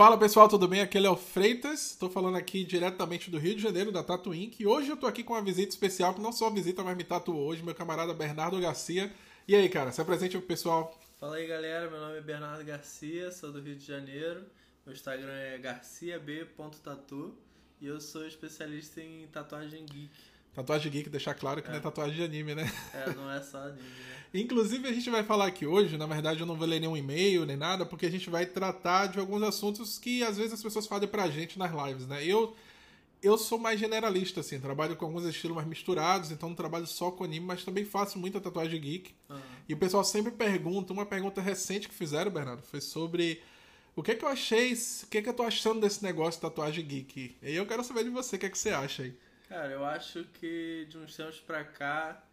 Fala pessoal, tudo bem? Aqui é Léo Freitas, estou falando aqui diretamente do Rio de Janeiro, da Tatu Inc. E hoje eu estou aqui com uma visita especial, que não só visita, mas me tatuou hoje, meu camarada Bernardo Garcia. E aí, cara, se apresente pro pessoal. Fala aí galera, meu nome é Bernardo Garcia, sou do Rio de Janeiro. Meu Instagram é garciab.tatu e eu sou especialista em tatuagem geek. Tatuagem geek, deixar claro que é. não é tatuagem de anime, né? É, não é só anime, né? Inclusive, a gente vai falar aqui hoje, na verdade eu não vou ler nenhum e-mail nem nada, porque a gente vai tratar de alguns assuntos que às vezes as pessoas fazem pra gente nas lives, né? Eu, eu sou mais generalista, assim, trabalho com alguns estilos mais misturados, então não trabalho só com anime, mas também faço muita tatuagem geek. Uhum. E o pessoal sempre pergunta, uma pergunta recente que fizeram, Bernardo, foi sobre o que, que eu achei, o que, que eu tô achando desse negócio de tatuagem geek. E eu quero saber de você, o que, é que você acha aí? Cara, eu acho que de uns tempos pra cá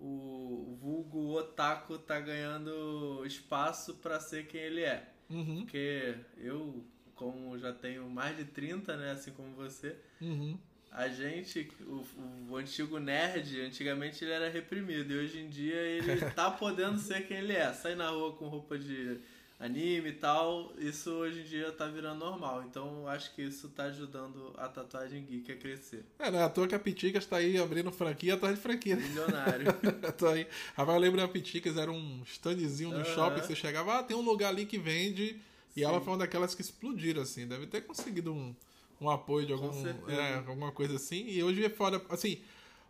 o vulgo otaku tá ganhando espaço para ser quem ele é. Uhum. Porque eu, como já tenho mais de 30, né, assim como você, uhum. a gente, o, o, antigo nerd, antigamente ele era reprimido e hoje em dia ele tá podendo ser quem ele é. Sai na rua com roupa de anime e tal, isso hoje em dia tá virando normal. Então acho que isso tá ajudando a tatuagem geek a crescer. É, não é à toa que a Piticas tá aí abrindo franquia atrás de franquia. Milionário. tá aí. Rapaz, eu lembro da Piticas, era um standzinho no uhum. shopping, você chegava, ah, tem um lugar ali que vende. E Sim. ela foi uma daquelas que explodiram, assim. Deve ter conseguido um, um apoio de algum, é, alguma coisa assim. E hoje é fora. Assim,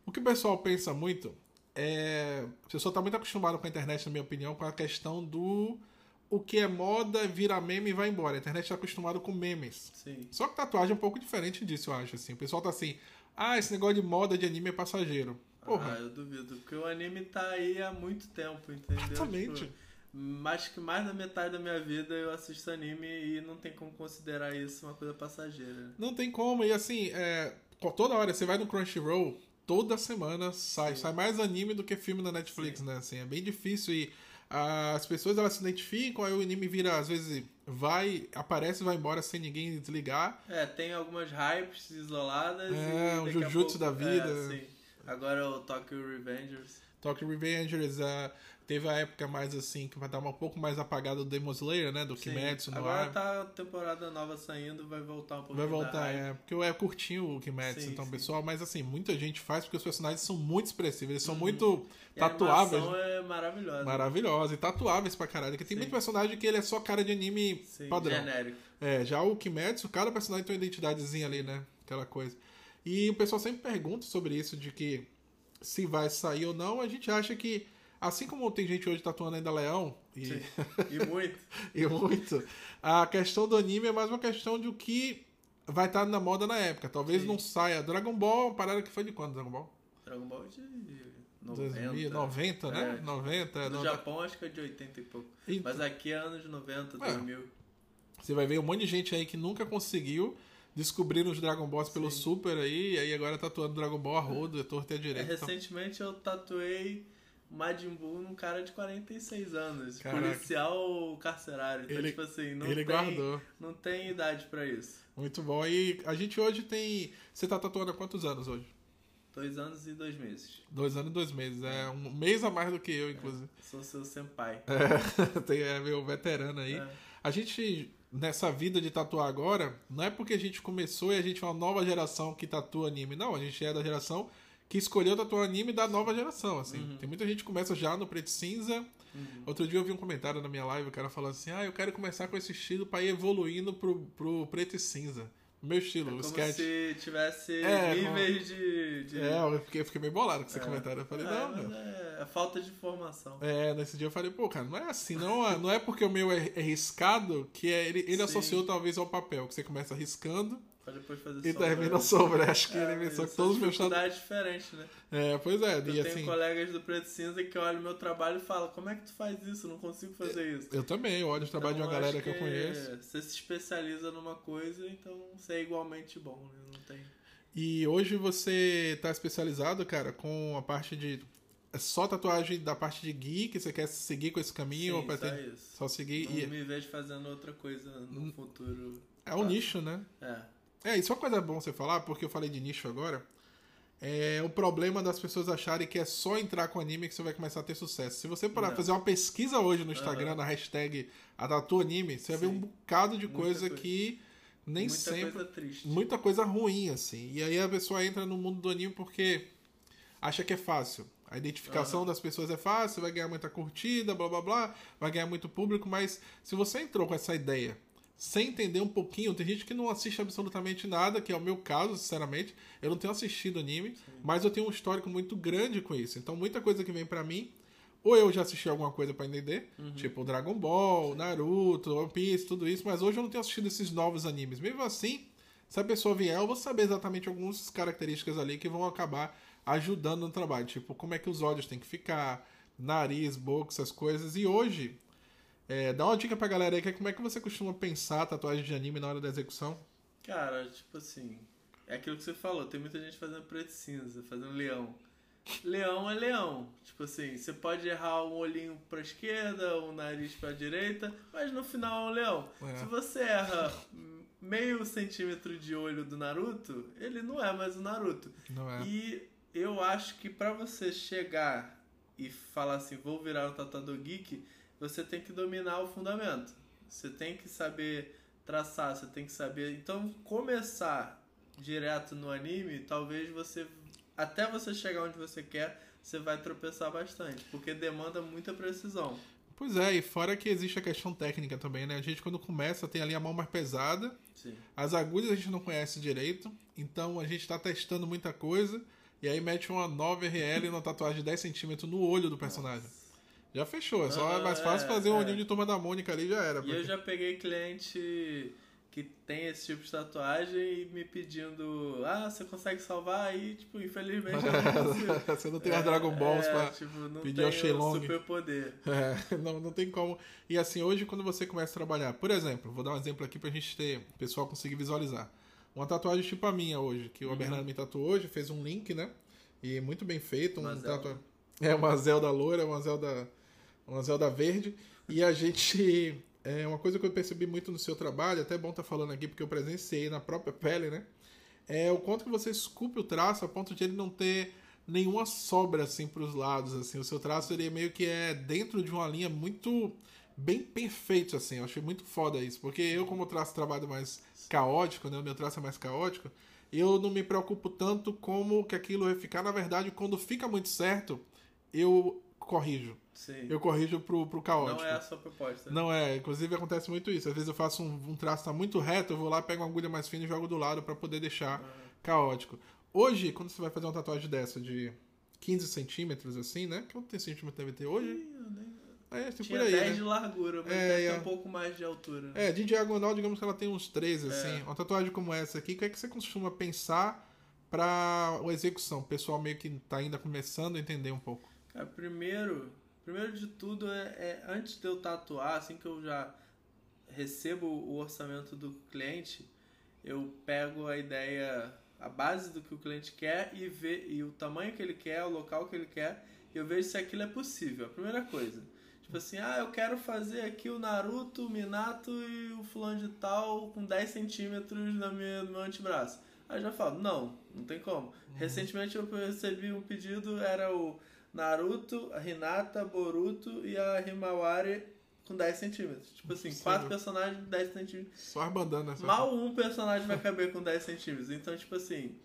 o que o pessoal pensa muito é. O pessoal tá muito acostumado com a internet, na minha opinião, com a questão do o que é moda vira meme e vai embora. A internet está acostumado com memes. Sim. Só que tatuagem é um pouco diferente disso, eu acho. Assim. O pessoal tá assim, ah, esse negócio de moda de anime é passageiro. Porra. Ah, eu duvido. Porque o anime tá aí há muito tempo, entendeu? Exatamente. Tipo, mais que mais da metade da minha vida eu assisto anime e não tem como considerar isso uma coisa passageira. Não tem como. E assim, é, toda hora, você vai no Crunchyroll, toda semana sai. Sim. Sai mais anime do que filme na Netflix, Sim. né? Assim, é bem difícil e as pessoas elas se identificam, aí o anime vira, às vezes, vai, aparece e vai embora sem ninguém desligar. É, tem algumas hypes isoladas. É, um Jujutsu pouco, da vida. É. Agora o Tokyo Revengers. Tokyo Revengers, uh, teve a época mais assim, que vai dar um pouco mais apagada do Demon Slayer, né? Do Sim. Kimetsu no Agora ar. tá a temporada nova saindo, vai voltar um pouco Vai voltar, é. Porque é curtinho o Kimetsu, sim, então, sim. pessoal. Mas assim, muita gente faz porque os personagens são muito expressivos, eles são uhum. muito e tatuáveis. A é maravilhosa. Maravilhosa e tatuáveis pra caralho. Porque tem sim. muito personagem que ele é só cara de anime sim, padrão. Genérico. É, já o Kimetsu, cada personagem tem uma identidadezinha ali, né? Aquela coisa. E o pessoal sempre pergunta sobre isso, de que se vai sair ou não, a gente acha que Assim como tem gente hoje tatuando ainda leão. E, e muito. e muito. A questão do anime é mais uma questão de o que vai estar na moda na época. Talvez Sim. não saia. Dragon Ball, parada que foi de quando, Dragon Ball? Dragon Ball de 90. 2090, né? É, 90. No 90. Japão acho que é de 80 e pouco. Então, Mas aqui é anos 90, é, 2000. Você vai ver um monte de gente aí que nunca conseguiu descobrir os Dragon Balls pelo Sim. Super aí, e aí agora tatuando Dragon Ball a rodo, é torto e a direita. É, recentemente então... eu tatuei Majin Buu num cara de 46 anos, Caraca. policial carcerário. Então, ele, tipo assim, não ele tem, guardou. não tem idade para isso. Muito bom. E a gente hoje tem. Você tá tatuando há quantos anos hoje? Dois anos e dois meses. Dois anos e dois meses. É um mês a mais do que eu, inclusive. É, sou seu senpai. É, tem, é meu veterano aí. É. A gente, nessa vida de tatuar agora, não é porque a gente começou e a gente é uma nova geração que tatua anime. Não, a gente é da geração que escolheu tatuar anime da nova geração, assim. Uhum. Tem muita gente que começa já no preto e cinza. Uhum. Outro dia eu vi um comentário na minha live, o cara falando assim, ah, eu quero começar com esse estilo para ir evoluindo pro, pro preto e cinza. Meu estilo, é o sketch. se tivesse é, níveis como... de, de, É, eu fiquei, eu fiquei meio bolado com esse é. comentário. Eu falei, é, não, meu. É, é falta de informação. É, nesse dia eu falei, pô, cara, não é assim, não é, não é porque o meu é, é riscado que é, ele, ele associou talvez ao papel, que você começa riscando Pra depois fazer E termina sobre, acho que é, ele pensou que todos os meus dificuldade diferente, né? É, pois é. Eu e, tenho assim... colegas do Preto Cinza que olham meu trabalho e falam, como é que tu faz isso? Eu não consigo fazer isso. Eu também, eu olho o trabalho então, de uma galera que, que, eu conheço. Você se especializa numa coisa, então você é igualmente bom, né? Não tem... E hoje você tá especializado, cara, com a parte de é só tatuagem da parte de geek? Você quer seguir com esse caminho? Sim, ou pra só isso. Só seguir Não e... me vejo fazendo outra coisa no futuro. É um nicho, né? É. É, isso é uma coisa bom você falar, porque eu falei de nicho agora. é o problema das pessoas acharem que é só entrar com anime que você vai começar a ter sucesso. Se você parar Não. fazer uma pesquisa hoje no Instagram, na hashtag Adatu Anime, você vai ver Sim. um bocado de coisa, coisa. que nem Muita sempre. coisa triste. Muita coisa ruim, assim. E aí a pessoa entra no mundo do anime porque acha que é fácil. A identificação Aham. das pessoas é fácil, vai ganhar muita curtida, blá blá blá, vai ganhar muito público, mas se você entrou com essa ideia sem entender um pouquinho, tem gente que não assiste absolutamente nada, que é o meu caso, sinceramente. Eu não tenho assistido anime, mas eu tenho um histórico muito grande com isso. Então muita coisa que vem pra mim, ou eu já assisti alguma coisa pra entender, tipo Dragon Ball, Naruto, One Piece, tudo isso, mas hoje eu não tenho assistido esses novos animes. Mesmo assim, se a pessoa vier, eu vou saber exatamente algumas características ali que vão acabar ajudando no trabalho. Tipo, como é que os olhos têm que ficar, nariz, boca, essas coisas. E hoje, é, dá uma dica pra galera aí, que é como é que você costuma pensar a tatuagem de anime na hora da execução? Cara, tipo assim, é aquilo que você falou, tem muita gente fazendo preto e cinza, fazendo leão. Leão é leão. Tipo assim, você pode errar um olhinho pra esquerda, um nariz pra direita, mas no final é um leão. É. Se você erra meio centímetro de olho do Naruto, ele não é mais o Naruto. Não é? E eu acho que pra você chegar e falar assim, vou virar um tatuador geek, você tem que dominar o fundamento. Você tem que saber traçar, você tem que saber. Então, começar direto no anime, talvez você. Até você chegar onde você quer, você vai tropeçar bastante, porque demanda muita precisão. Pois é, e fora que existe a questão técnica também, né? A gente quando começa tem ali a mão mais pesada, Sim. as agulhas a gente não conhece direito, então a gente tá testando muita coisa, e aí mete uma 9RL na tatuagem de 10 centímetros no olho do personagem. Já fechou, é só Ah, mais fácil é, fazer um é. de turma da Mônica ali já era. E eu já peguei cliente que tem esse tipo de tatuagem e me pedindo, ah, você consegue salvar? Aí, tipo, infelizmente não. Você não tem as Dragon Balls é, pra tipo, não pedir tem ao Shenlong. super poder. É, não, não tem como. E assim, hoje quando você começa a trabalhar, por exemplo, vou dar um exemplo aqui pra gente ter, o pessoal conseguir visualizar. Uma tatuagem tipo a minha hoje, que o Uhum. Bernardo me tatuou hoje, fez um link, né? E muito bem feito, um Uma Zelda. tatua... É uma Zelda loira, uma Zelda uma Zelda verde. E a gente é uma coisa que eu percebi muito no seu trabalho, até é bom estar falando aqui porque eu presenciei na própria pele, né? É o quanto que você esculpe o traço a ponto de ele não ter nenhuma sobra assim para os lados, assim. O seu traço ele meio que é dentro de uma linha muito bem perfeito assim. Eu achei muito foda isso, porque eu como traço trabalho mais caótico, né? O meu traço é mais caótico. Eu não me preocupo tanto como que aquilo vai ficar. Na verdade, quando fica muito certo, eu corrijo. Sim. Eu corrijo pro, pro caótico. Não é a sua proposta. Não é, inclusive acontece muito isso. Às vezes eu faço um, um traço tá muito reto, eu vou lá, pego uma agulha mais fina e jogo do lado pra poder deixar caótico. Hoje, quando você vai fazer uma tatuagem dessa de 15 centímetros, assim, né? Quanto centímetro deve ter hoje? Ih, nem- É, tipo Tinha aí, 10 né? de largura, mas É, deve é. um pouco mais de altura. É, de diagonal, digamos que ela tem uns 13, assim. É. Uma tatuagem como essa aqui, o que é que você costuma pensar pra a execução? O pessoal meio que tá ainda começando a entender um pouco. Cara, primeiro, primeiro de tudo é, é antes de eu tatuar, assim que eu já recebo o orçamento do cliente, eu pego a ideia, a base do que o cliente quer e ver e o tamanho que ele quer, o local que ele quer, e eu vejo se aquilo é possível. A primeira coisa. Tipo assim, ah, eu quero fazer aqui o Naruto, o Minato e o fulano de tal com 10 centímetros na minha, no meu antebraço. Aí eu já falo, não, não tem como. Recentemente eu recebi um pedido, era o Naruto, a Hinata, Boruto e a Himawari com 10 centímetros. Tipo assim, Impossível. quatro personagens de 10 centímetros. Só as bandanas. né? Mal um personagem vai caber com 10 centímetros. Então, tipo assim,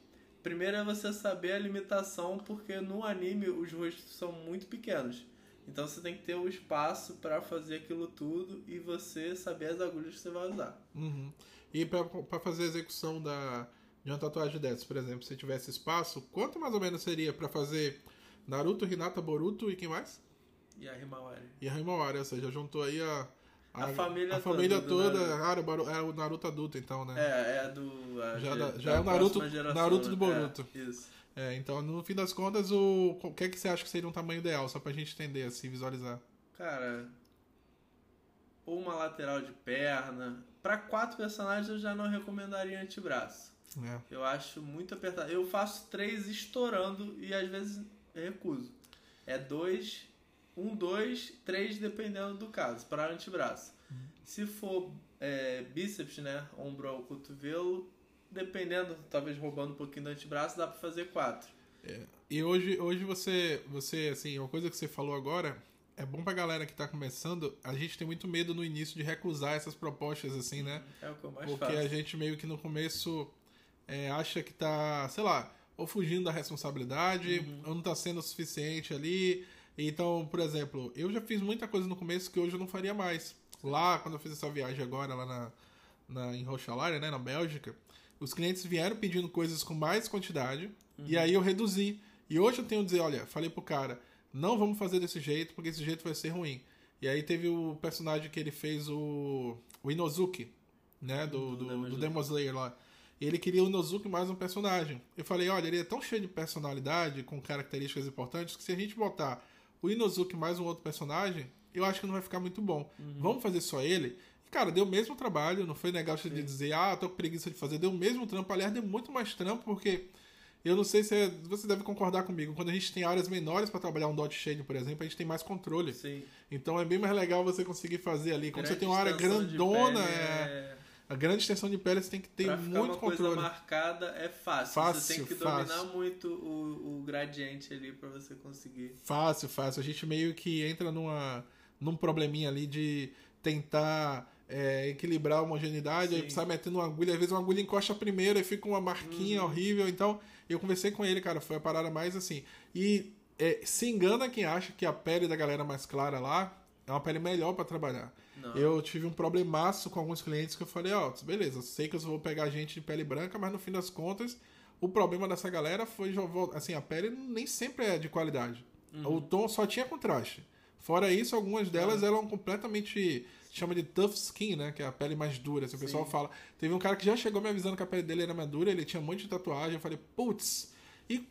primeiro é você saber a limitação, porque no anime os rostos são muito pequenos. Então você tem que ter o espaço pra fazer aquilo tudo e você saber as agulhas que você vai usar. Uhum. E pra, pra fazer a execução da, de uma tatuagem dessas, por exemplo, se tivesse espaço, quanto mais ou menos seria pra fazer Naruto, Hinata, Boruto e quem mais? E a Himawari. E a Himawari, ou seja, juntou aí a... A família a família toda toda. Naruto. Ah, é o Naruto adulto, então, né? É, é a do. a Já da- já da é o Naruto- geração, Naruto do né? Boruto. É, isso. É, então, no fim das contas, o, o que é que você acha que seria um tamanho ideal? Só pra gente entender, assim, visualizar. Cara, ou uma lateral de perna. Pra quatro personagens eu já não recomendaria antebraço. né? Eu acho muito apertado. Eu faço três estourando e às vezes recuso. É dois, um, dois, três, dependendo do caso, para antebraço. Se for é, bíceps, né, ombro ao cotovelo, dependendo, talvez roubando um pouquinho do antebraço, dá pra fazer quatro. É, e hoje, hoje você, você, assim, uma coisa que você falou agora é bom pra galera que tá começando. A gente tem muito medo no início de recusar essas propostas, assim, né? É o que eu mais Porque faço. a gente meio que no começo é, acha que tá, sei lá, ou fugindo da responsabilidade, Uhum. ou não tá sendo o suficiente ali. Então, por exemplo, eu já fiz muita coisa no começo que hoje eu não faria mais. Lá, quando eu fiz essa viagem agora, lá na, na, em Rochelaire, né, na Bélgica, os clientes vieram pedindo coisas com mais quantidade, e aí eu reduzi. E hoje eu tenho que dizer, olha, falei pro cara, não vamos fazer desse jeito, porque esse jeito vai ser ruim. E aí teve o personagem que ele fez, o, o Inozuki, né, do, Do do, do Slayer. Demon Slayer lá. Ele queria o Inozuki mais um personagem. Eu falei, olha, ele é tão cheio de personalidade, com características importantes, que se a gente botar o Inozuki mais um outro personagem, eu acho que não vai ficar muito bom. Uhum. Vamos fazer só ele? E, cara, deu o mesmo trabalho, não foi negócio de dizer, ah, tô com preguiça de fazer. Deu o mesmo trampo, aliás, deu muito mais trampo, porque eu não sei se é- você deve concordar comigo. Quando a gente tem áreas menores para trabalhar um dot shade, por exemplo, a gente tem mais controle. Sim. Então é bem mais legal você conseguir fazer ali. Quando você Grande tem uma área grandona, pele é... a grande extensão de pele você tem que ter pra muito uma coisa controle. marcada é fácil. Fácil, Você tem que dominar fácil. muito o, o gradiente ali pra você conseguir. Fácil, fácil. A gente meio que entra numa, num probleminha ali de tentar é, equilibrar a homogeneidade, aí Sim. sai metendo uma agulha, às vezes uma agulha encosta primeiro e fica uma Uhum. marquinha horrível. Então, eu conversei com ele, cara, foi a parada mais assim. E é, se engana quem acha que a pele da galera mais clara lá é uma pele melhor pra trabalhar. Não. Eu tive um problemaço com alguns clientes que eu falei, ó, beleza, eu sei que eu vou pegar gente de pele branca, mas no fim das contas, o problema dessa galera foi, assim, a pele nem sempre é de qualidade. Uhum. O tom só tinha contraste. Fora isso, algumas delas eram completamente, chama de tough skin, né, que é a pele mais dura, assim, o pessoal fala. Teve um cara que já chegou me avisando que a pele dele era mais dura, ele tinha um monte de tatuagem, eu falei, putz, e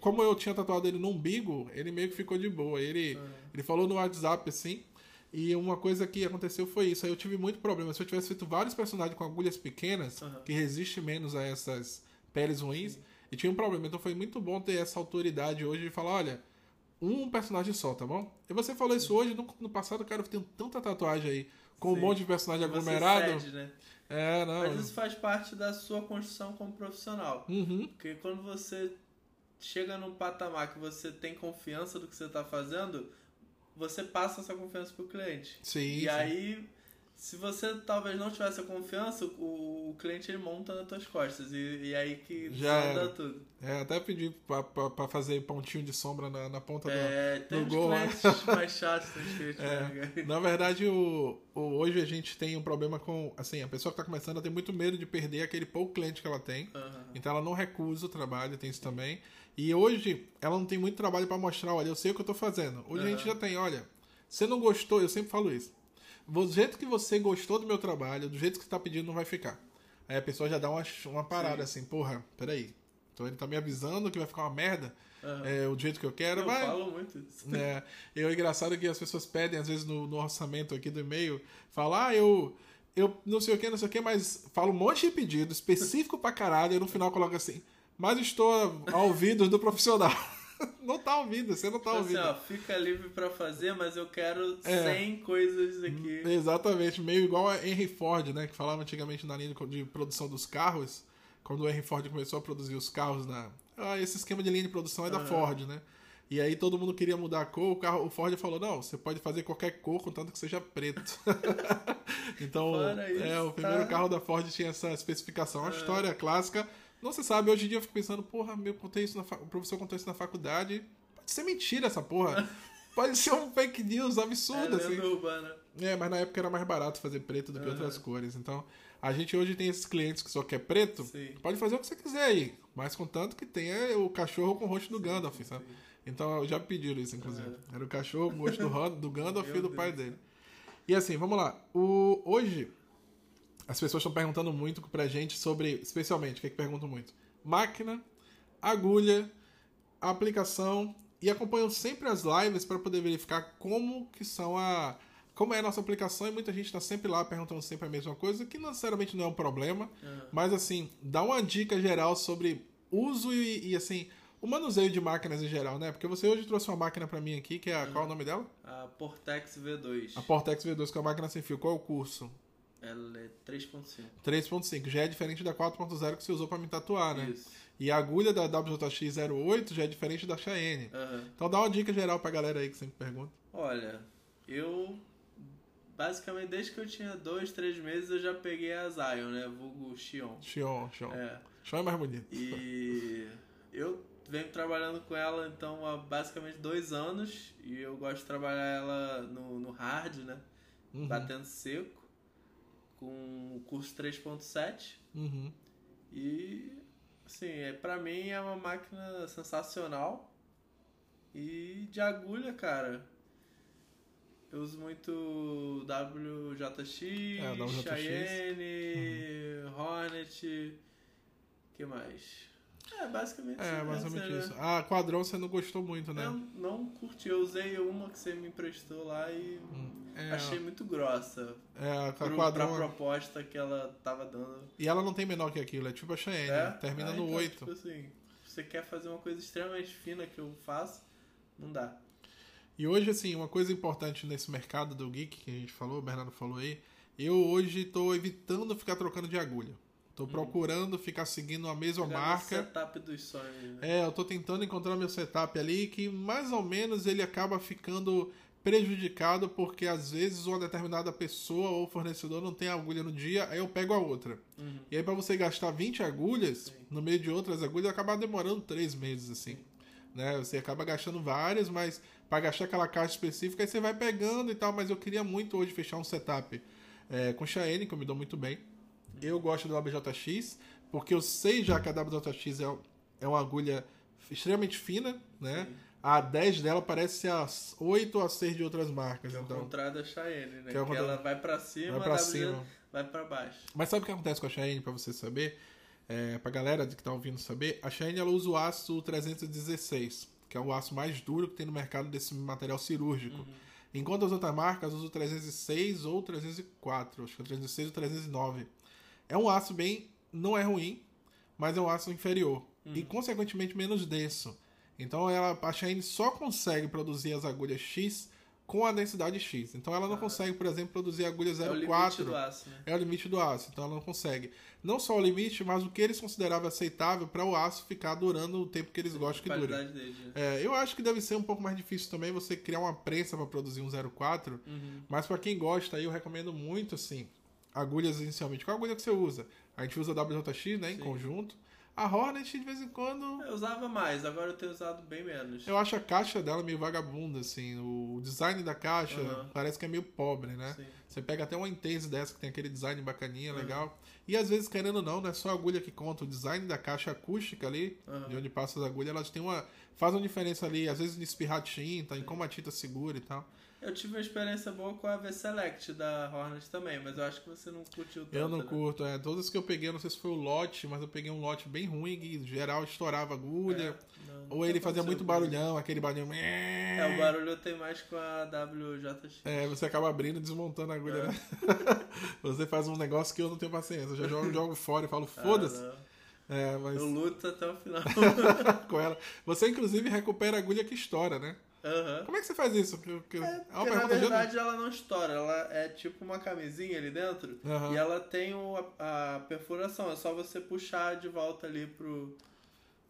como eu tinha tatuado ele no umbigo, ele meio que ficou de boa. Ele, ele falou no WhatsApp, assim, e uma coisa que aconteceu foi isso. Aí eu tive muito problema. Se eu tivesse feito vários personagens com agulhas pequenas, Aham. que resistem menos a essas peles ruins, e tinha um problema. Então foi muito bom ter essa autoridade hoje de falar, olha, um personagem só, tá bom? E você falou isso hoje, no, no passado, cara, eu tenho tanta tatuagem aí, com um Sim. monte de personagem Você aglomerado. cede, né? É, não. Mas isso faz parte da sua construção como profissional. Uhum. Porque quando você chega num patamar que você tem confiança do que você está fazendo, você passa essa confiança pro cliente. Sim. E sim. aí, se você talvez não tivesse a confiança, o, o cliente ele monta nas tuas costas. E, e aí que Já era. tudo. É, até pedi pra, pra, pra fazer pontinho de sombra na, na ponta do. É, tem no uns gol, mais chatos, tem clientes É. Na verdade, o, o- hoje a gente tem um problema com. Assim, a pessoa que tá começando ela tem muito medo de perder aquele pouco cliente que ela tem. Aham. Então ela não recusa o trabalho, tem isso também. E hoje ela não tem muito trabalho pra mostrar, olha, eu sei o que eu tô fazendo. Hoje a gente já tem, olha, você não gostou, eu sempre falo isso. Do jeito que você gostou do meu trabalho, do jeito que você tá pedindo, não vai ficar. Aí a pessoa já dá uma, uma parada assim, porra, peraí. Então ele tá me avisando que vai ficar uma merda, Aham. é, o jeito que eu quero, Eu vai. falo muito isso. É, e o engraçado é que as pessoas pedem, às vezes, no, no orçamento aqui do e-mail, falar, ah, eu, eu não sei o que, não sei o que, mas falo um monte de pedido específico pra caralho, e no final coloca assim, mas estou ao ouvido do profissional. não tá ouvindo, você não tá Tipo assim, ouvindo. ó, fica livre pra fazer, mas eu quero É. 100 coisas aqui. Exatamente, meio igual a Henry Ford, né? Que falava antigamente na linha de, produção dos carros, quando o Henry Ford começou a produzir os carros na. Ah, esse esquema de linha de produção é da Aham. Ford, né? E aí todo mundo queria mudar a cor, o, carro, o Ford falou, não, você pode fazer qualquer cor, contanto que seja preto. então, isso, é, o primeiro tá. carro da Ford tinha essa especificação. Uma É. história clássica. Não se sabe, hoje em dia eu fico pensando, porra, meu, contei isso na fa- o professor contou isso na faculdade. Pode ser mentira essa porra. Pode ser um fake news É absurdo, assim. lenda urbana. É, mas na época era mais barato fazer preto do que Aham. outras cores. Então, a gente hoje tem esses clientes que só quer preto. Sim. Pode fazer o que você quiser aí. Mas contanto que tenha o cachorro com o rosto do Gandalf, sabe? Então, já pediram isso, inclusive. Era o cachorro com o rosto do, do Gandalf Meu e do pai dele. E assim, vamos lá. O, hoje, as pessoas estão perguntando muito pra gente sobre, especialmente, o que, é que perguntam muito? Máquina, agulha, aplicação e acompanham sempre as lives para poder verificar como que são a como é a nossa aplicação e muita gente está sempre lá perguntando sempre a mesma coisa, que não necessariamente não é um problema, Aham. mas assim, dá uma dica geral sobre uso e, e, assim, o manuseio de máquinas em geral, né? Porque você hoje trouxe uma máquina para mim aqui, que é a, qual é o nome dela? A Portex V2. A Portex V2, que é uma máquina sem fio. Qual é o curso? Ela é 3.5. 3.5, já é diferente da 4.0 que você usou pra me tatuar, né? Isso. E a agulha da WJX08 já é diferente da Cheyenne. Aham. Então dá uma dica geral pra galera aí que sempre pergunta. Olha, eu. Basicamente, desde que eu tinha dois, três meses, eu já peguei a Zion, né? Vulgo Xion. Xion, Xion. É. Xion é mais bonito. E eu venho trabalhando com ela então há basicamente dois anos e eu gosto de trabalhar ela no, no hard, né? Uhum. Batendo seco, com o curso 3.7 Uhum. e assim, é, pra mim é uma máquina sensacional e de agulha, cara. Eu uso muito WJX, É, WJX. Cheyenne, Hornet, que mais? É, basicamente É, menos né? isso. A quadrão você não gostou muito, né? Eu não curti, eu usei uma que você me emprestou lá e É, achei muito grossa é a pro, pra quadrão. proposta que ela tava dando. E ela não tem menor que aquilo, é tipo a Cheyenne. É? Termina Ah, no então, 8. Tipo assim, você quer fazer uma coisa extremamente fina que eu faço, não dá. E hoje, assim, uma coisa importante nesse mercado do geek que a gente falou, o Bernardo falou aí, eu hoje tô evitando ficar trocando de agulha. Tô procurando ficar seguindo a mesma Pegar marca. setup dos sonhos, né? É, eu tô tentando encontrar meu setup ali que mais ou menos ele acaba ficando prejudicado porque às vezes uma determinada pessoa ou fornecedor não tem agulha no dia, aí eu pego a outra. Uhum. E aí pra você gastar 20 agulhas Sim. no meio de outras agulhas acaba demorando 3 meses assim. Né? Você acaba gastando várias, mas pra gastar aquela caixa específica aí você vai pegando e tal, mas eu queria muito hoje fechar um setup é, com Cheyenne, que eu me dou muito bem. Eu gosto da WJX, porque eu sei já que a WJX é, é uma agulha extremamente fina, né? Sim. A 10 dela parece ser as 8 ou a 6 de outras marcas. Que é o Então, contrário da Cheyenne, né? Que é Que, ela vai pra cima, vai pra a cima. vai pra baixo. Mas sabe o que acontece com a Cheyenne, pra você saber? É, pra galera que tá ouvindo saber, a Cheyenne ela usa o aço 316, que é o aço mais duro que tem no mercado desse material cirúrgico. Enquanto as outras marcas usam o 306 ou 304, acho que é o 306 ou 309. É um aço bem, não é ruim, mas é um aço inferior e consequentemente menos denso. Então ela, a Cheyenne só consegue produzir as agulhas X com a densidade X. Então ela não consegue, por exemplo, produzir agulha É o limite 04 do aço, né? é o limite do aço, então ela não consegue. Não só o limite, mas o que eles consideravam aceitável para o aço ficar durando o tempo que eles gostam que dure. dele. né? É, eu acho que deve ser um pouco mais difícil também você criar uma prensa para produzir um 04, Uhum. mas para quem gosta aí eu recomendo muito assim, agulhas inicialmente. Qual agulha que você usa? A gente usa a WJX, né, em Sim. conjunto. A Hornet de vez em quando Eu usava mais, agora eu tenho usado bem menos. eu acho a caixa dela meio vagabunda assim, o design da caixa Uhum. parece que é meio pobre, né? Sim. Você pega até uma Intense dessa que tem aquele design bacaninha, Uhum. legal. E às vezes, querendo ou não, não é só a agulha que conta. O design da caixa acústica ali, Uhum. de onde passa as agulhas, elas têm uma. faz uma diferença ali, às vezes em espirrar tinta, em como a tinta segura e tal. Eu tive uma experiência boa com a V-Select da Hornet também, mas eu acho que você não curtiu tanto. Eu não né? curto, é. Todas que eu peguei, eu não sei se foi o lote, mas eu peguei um lote bem ruim, que em geral estourava agulha. É, não, ou ele fazia muito barulhão, aquele barulhão. É, o barulho tem mais com a WJX. É, você acaba abrindo e desmontando a agulha, É. né? você faz um negócio que eu não tenho paciência. Eu já jogo, jogo fora e falo, foda-se. Ah, É, mas Eu luto até o final. com ela. Você, inclusive, recupera a agulha que estoura, né? Aham. Como é que você faz isso? Que- que- É, uma porque na verdade ela não estoura, ela é tipo uma camisinha ali dentro Aham. e ela tem o- a, a perfuração, é só você puxar de volta ali pro.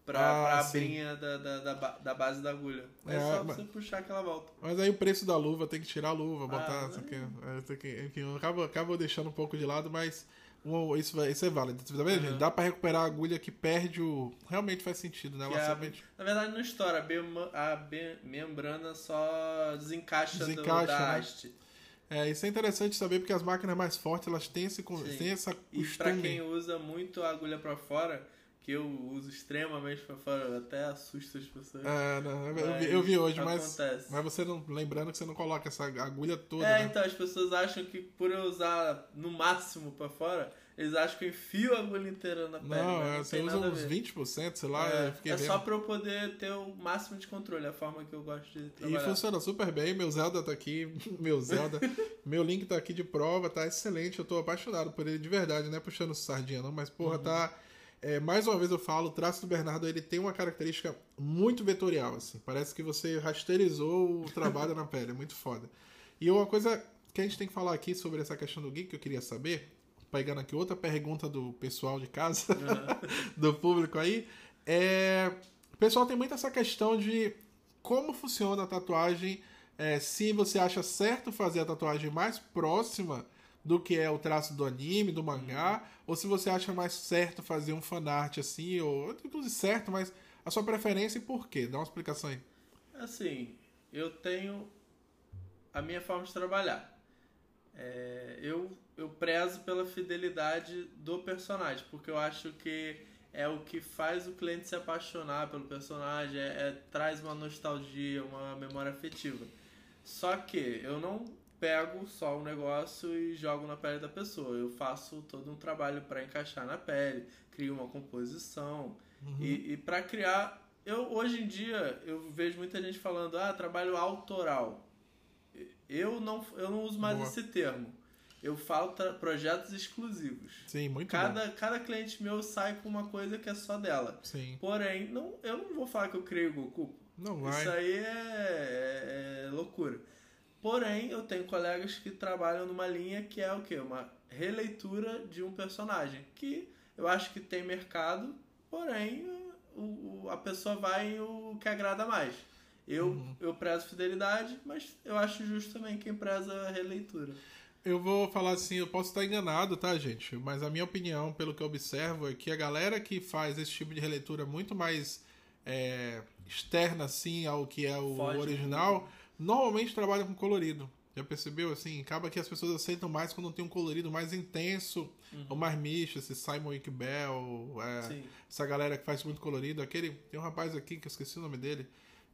Pra, Ah, pra abrinha da, da, da, da base da agulha. É, É, só mas- você puxar que ela volta. Mas aí o preço da luva, tem que tirar a luva, botar. Ah, isso aqui, é, isso aqui. Enfim, eu acabo, acabo deixando um pouco de lado, mas um- isso, isso é válido. Tá vendo, gente? Aham. Dá pra recuperar a agulha que perde o. Realmente faz sentido, né? É a- somente- Na verdade não estoura, a, bema- a be- membrana só desencaixa, do- Desencaixa, da né? haste. É, isso é interessante saber porque as máquinas mais fortes elas têm, esse, Sim. têm essa E pra costume. quem usa muito a agulha pra fora, que eu uso extremamente pra fora, até assusto as pessoas. É, não, eu, vi, Mas eu vi hoje, mas, acontece. mas você não. Lembrando que você não coloca essa agulha toda. É, né? então as pessoas acham que por eu usar no máximo pra fora, eles acham que eu enfio a agulha inteira na pele. Não, mas é, não você tem usa uns ver. 20%, sei lá, É, eu fiquei é só pra eu poder ter o máximo de controle, a forma que eu gosto de E trabalhar. funciona super bem, meu Zelda tá aqui, meu Zelda, meu link tá aqui de prova, tá excelente, eu tô apaixonado por ele de verdade, não é puxando sardinha não, mas porra, tá... é, mais uma vez eu falo, o traço do Bernardo, ele tem uma característica muito vetorial, assim, parece que você rasterizou o trabalho na pele, é muito foda. E uma coisa que a gente tem que falar aqui sobre essa questão do geek que eu queria saber, pegando aqui outra pergunta do pessoal de casa, uhum. do público aí, é... O pessoal tem muito essa questão de como funciona a tatuagem, é, se você acha certo fazer a tatuagem mais próxima do que é o traço do anime, do mangá, uhum. ou se você acha mais certo fazer um fanart assim, ou inclusive certo, mas a sua preferência e por quê? Dá uma explicação aí. Assim, eu tenho a minha forma de trabalhar. É, eu, eu prezo pela fidelidade do personagem, porque eu acho que é o que faz o cliente se apaixonar pelo personagem, é, é, traz uma nostalgia, uma memória afetiva. Só que eu não pego só um negócio e jogo na pele da pessoa. Eu faço todo um trabalho para encaixar na pele, crio uma composição. Uhum. E, e para criar. Eu, hoje em dia, eu vejo muita gente falando, ah, trabalho autoral. Eu não, eu não uso mais Boa. esse termo. Eu falo projetos exclusivos. Sim, muito cada, bom. Cada cliente meu sai com uma coisa que é só dela. Sim. Porém, não, eu não vou falar que eu criei o Goku. Não vai. Isso aí é, é, é loucura. Porém, eu tenho colegas que trabalham numa linha que é o quê? Uma releitura de um personagem. Que eu acho que tem mercado, porém o, o a pessoa vai o que agrada mais. Eu, uhum. eu prezo fidelidade, mas eu acho justo também quem preza a releitura. Eu vou falar assim, eu posso estar enganado, tá, gente? Mas a minha opinião, pelo que eu observo, é que a galera que faz esse tipo de releitura muito mais é, externa, assim, ao que é o Foge original, normalmente trabalha com colorido. Já percebeu? Assim, acaba que as pessoas aceitam mais quando tem um colorido mais intenso, uhum. ou mais misto, esse Simon Iqbal, é, essa galera que faz muito colorido. Aquele, tem um rapaz aqui que eu esqueci o nome dele,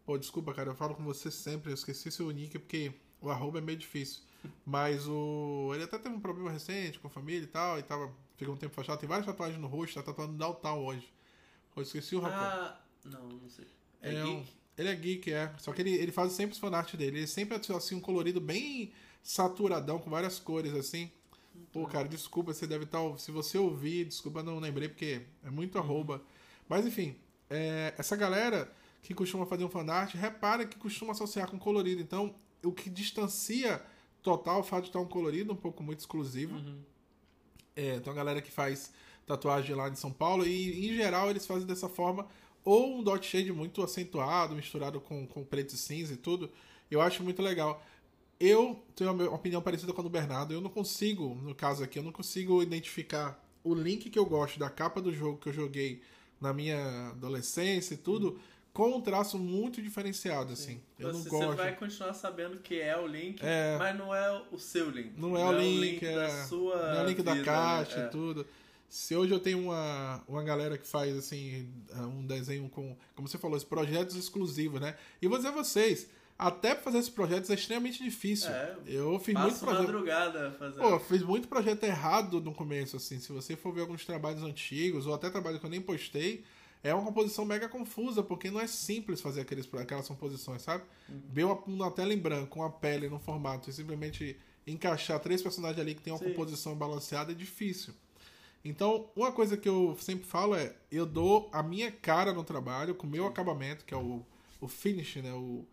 Pô, desculpa, cara, eu falo com você sempre, eu esqueci seu nick porque o arroba é meio difícil. Mas o. Ele até teve um problema recente com a família e tal, e tava. Ficou um tempo fachado, tem várias tatuagens no rosto, tá tatuando Downtown hoje. Eu esqueci o rapaz. Ah, não, não sei. É, é geek? Um, ele é geek, é. Só que ele, ele faz sempre os fanart dele. Ele sempre assim um colorido bem saturadão, com várias cores, assim. Pô, cara, desculpa, você deve estar. Tá, se você ouvir, desculpa, não lembrei, porque é muito arroba. Mas enfim, é, essa galera que costuma fazer um fanart, repara que costuma associar com colorido. Então, o que distancia total o fato de estar um colorido um pouco muito exclusivo. Uhum. É, tem uma galera que faz tatuagem lá em São Paulo e, em geral, eles fazem dessa forma ou um dot shade muito acentuado, misturado com, com preto e cinza e tudo. Eu acho muito legal. Eu tenho uma opinião parecida com a do Bernardo. Eu não consigo, no caso aqui, eu não consigo identificar o link que eu gosto da capa do jogo que eu joguei na minha adolescência e tudo. Com um traço muito diferenciado, assim. Sim. Eu você, não gosto. Você vai continuar sabendo que é o link, é, mas não é o seu link. Não é, não o, link, é o link é, da sua Não é o link vida, da caixa né? e tudo. Se hoje eu tenho uma, uma galera que faz, assim, um desenho com, como você falou, esses projetos exclusivos, né? E vou dizer a vocês, até fazer esses projetos é extremamente difícil. É, eu fiz muito projeto. madrugada fazer. Pô, fiz muito projeto errado no começo, assim. Se você for ver alguns trabalhos antigos, ou até trabalhos que eu nem postei, é uma composição mega confusa, porque não é simples fazer aqueles, aquelas composições, sabe? Uhum. Ver uma, uma tela em branco, uma pele no formato e simplesmente encaixar três personagens ali que tem uma Sim. composição balanceada é difícil. Então, uma coisa que eu sempre falo é: eu dou a minha cara no trabalho, com o meu acabamento, que é o, o finish, né? O,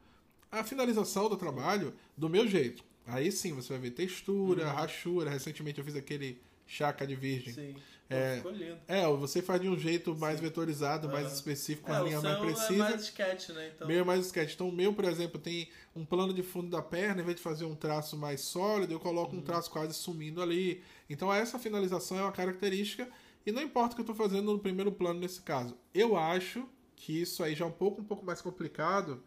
a finalização do trabalho, do meu jeito. Aí sim você vai ver textura, uhum. rachura. Recentemente eu fiz aquele chaca de virgem. Sim. É, é, você faz de um jeito mais Sim. vetorizado, mais uhum. específico, é, a linha mais precisa. É mais sketch, né? Então... Meu é mais sketch. Então, o meu, por exemplo, tem um plano de fundo da perna, em vez de fazer um traço mais sólido, eu coloco uhum. um traço quase sumindo ali. Então, essa finalização é uma característica, e não importa o que eu estou fazendo no primeiro plano nesse caso. Eu acho que isso aí já é um pouco, um pouco mais complicado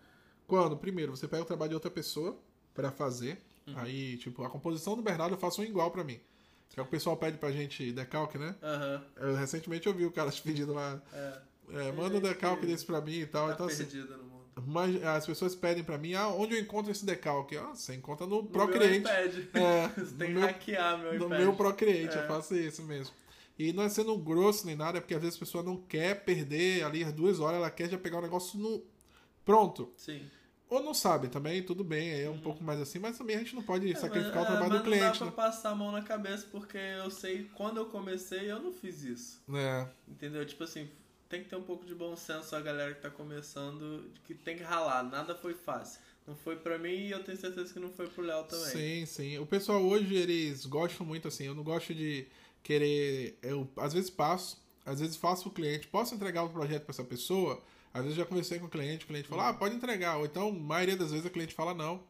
quando, primeiro, você pega o trabalho de outra pessoa para fazer. Uhum. Aí, tipo, a composição do Bernardo eu faço um igual para mim. Que é o pessoal pede pra gente decalque, né? Uhum. Eu, recentemente eu vi o cara pedindo lá. É. É, manda um decalque desse pra mim e tal. Tá então, assim, no mundo. Mas as pessoas pedem pra mim, ah, onde eu encontro esse decalque? Ah, você encontra no, no Procreate. É, você tem que meu, hackear meu No meu Procreate, é. eu faço isso mesmo. E não é sendo grosso nem nada, é porque às vezes a pessoa não quer perder ali as duas horas, ela quer já pegar o negócio no. Pronto. Sim. Ou não sabe também, tudo bem, é um uhum. pouco mais assim, mas também a gente não pode é, sacrificar mas, o trabalho é, do cliente. Não dá pra né? passar a mão na cabeça, porque eu sei, quando eu comecei, eu não fiz isso. É. Entendeu? Tipo assim, tem que ter um pouco de bom senso a galera que tá começando, que tem que ralar, nada foi fácil. não foi pra mim e eu tenho certeza que não foi pro Léo também. Sim, sim. O pessoal hoje, eles gostam muito assim. Eu não gosto de querer. Eu às vezes passo, às vezes faço o cliente, posso entregar o projeto pra essa pessoa. Às vezes já conversei com o cliente, o cliente fala, ah, pode entregar. Ou então, a maioria das vezes, o cliente fala não,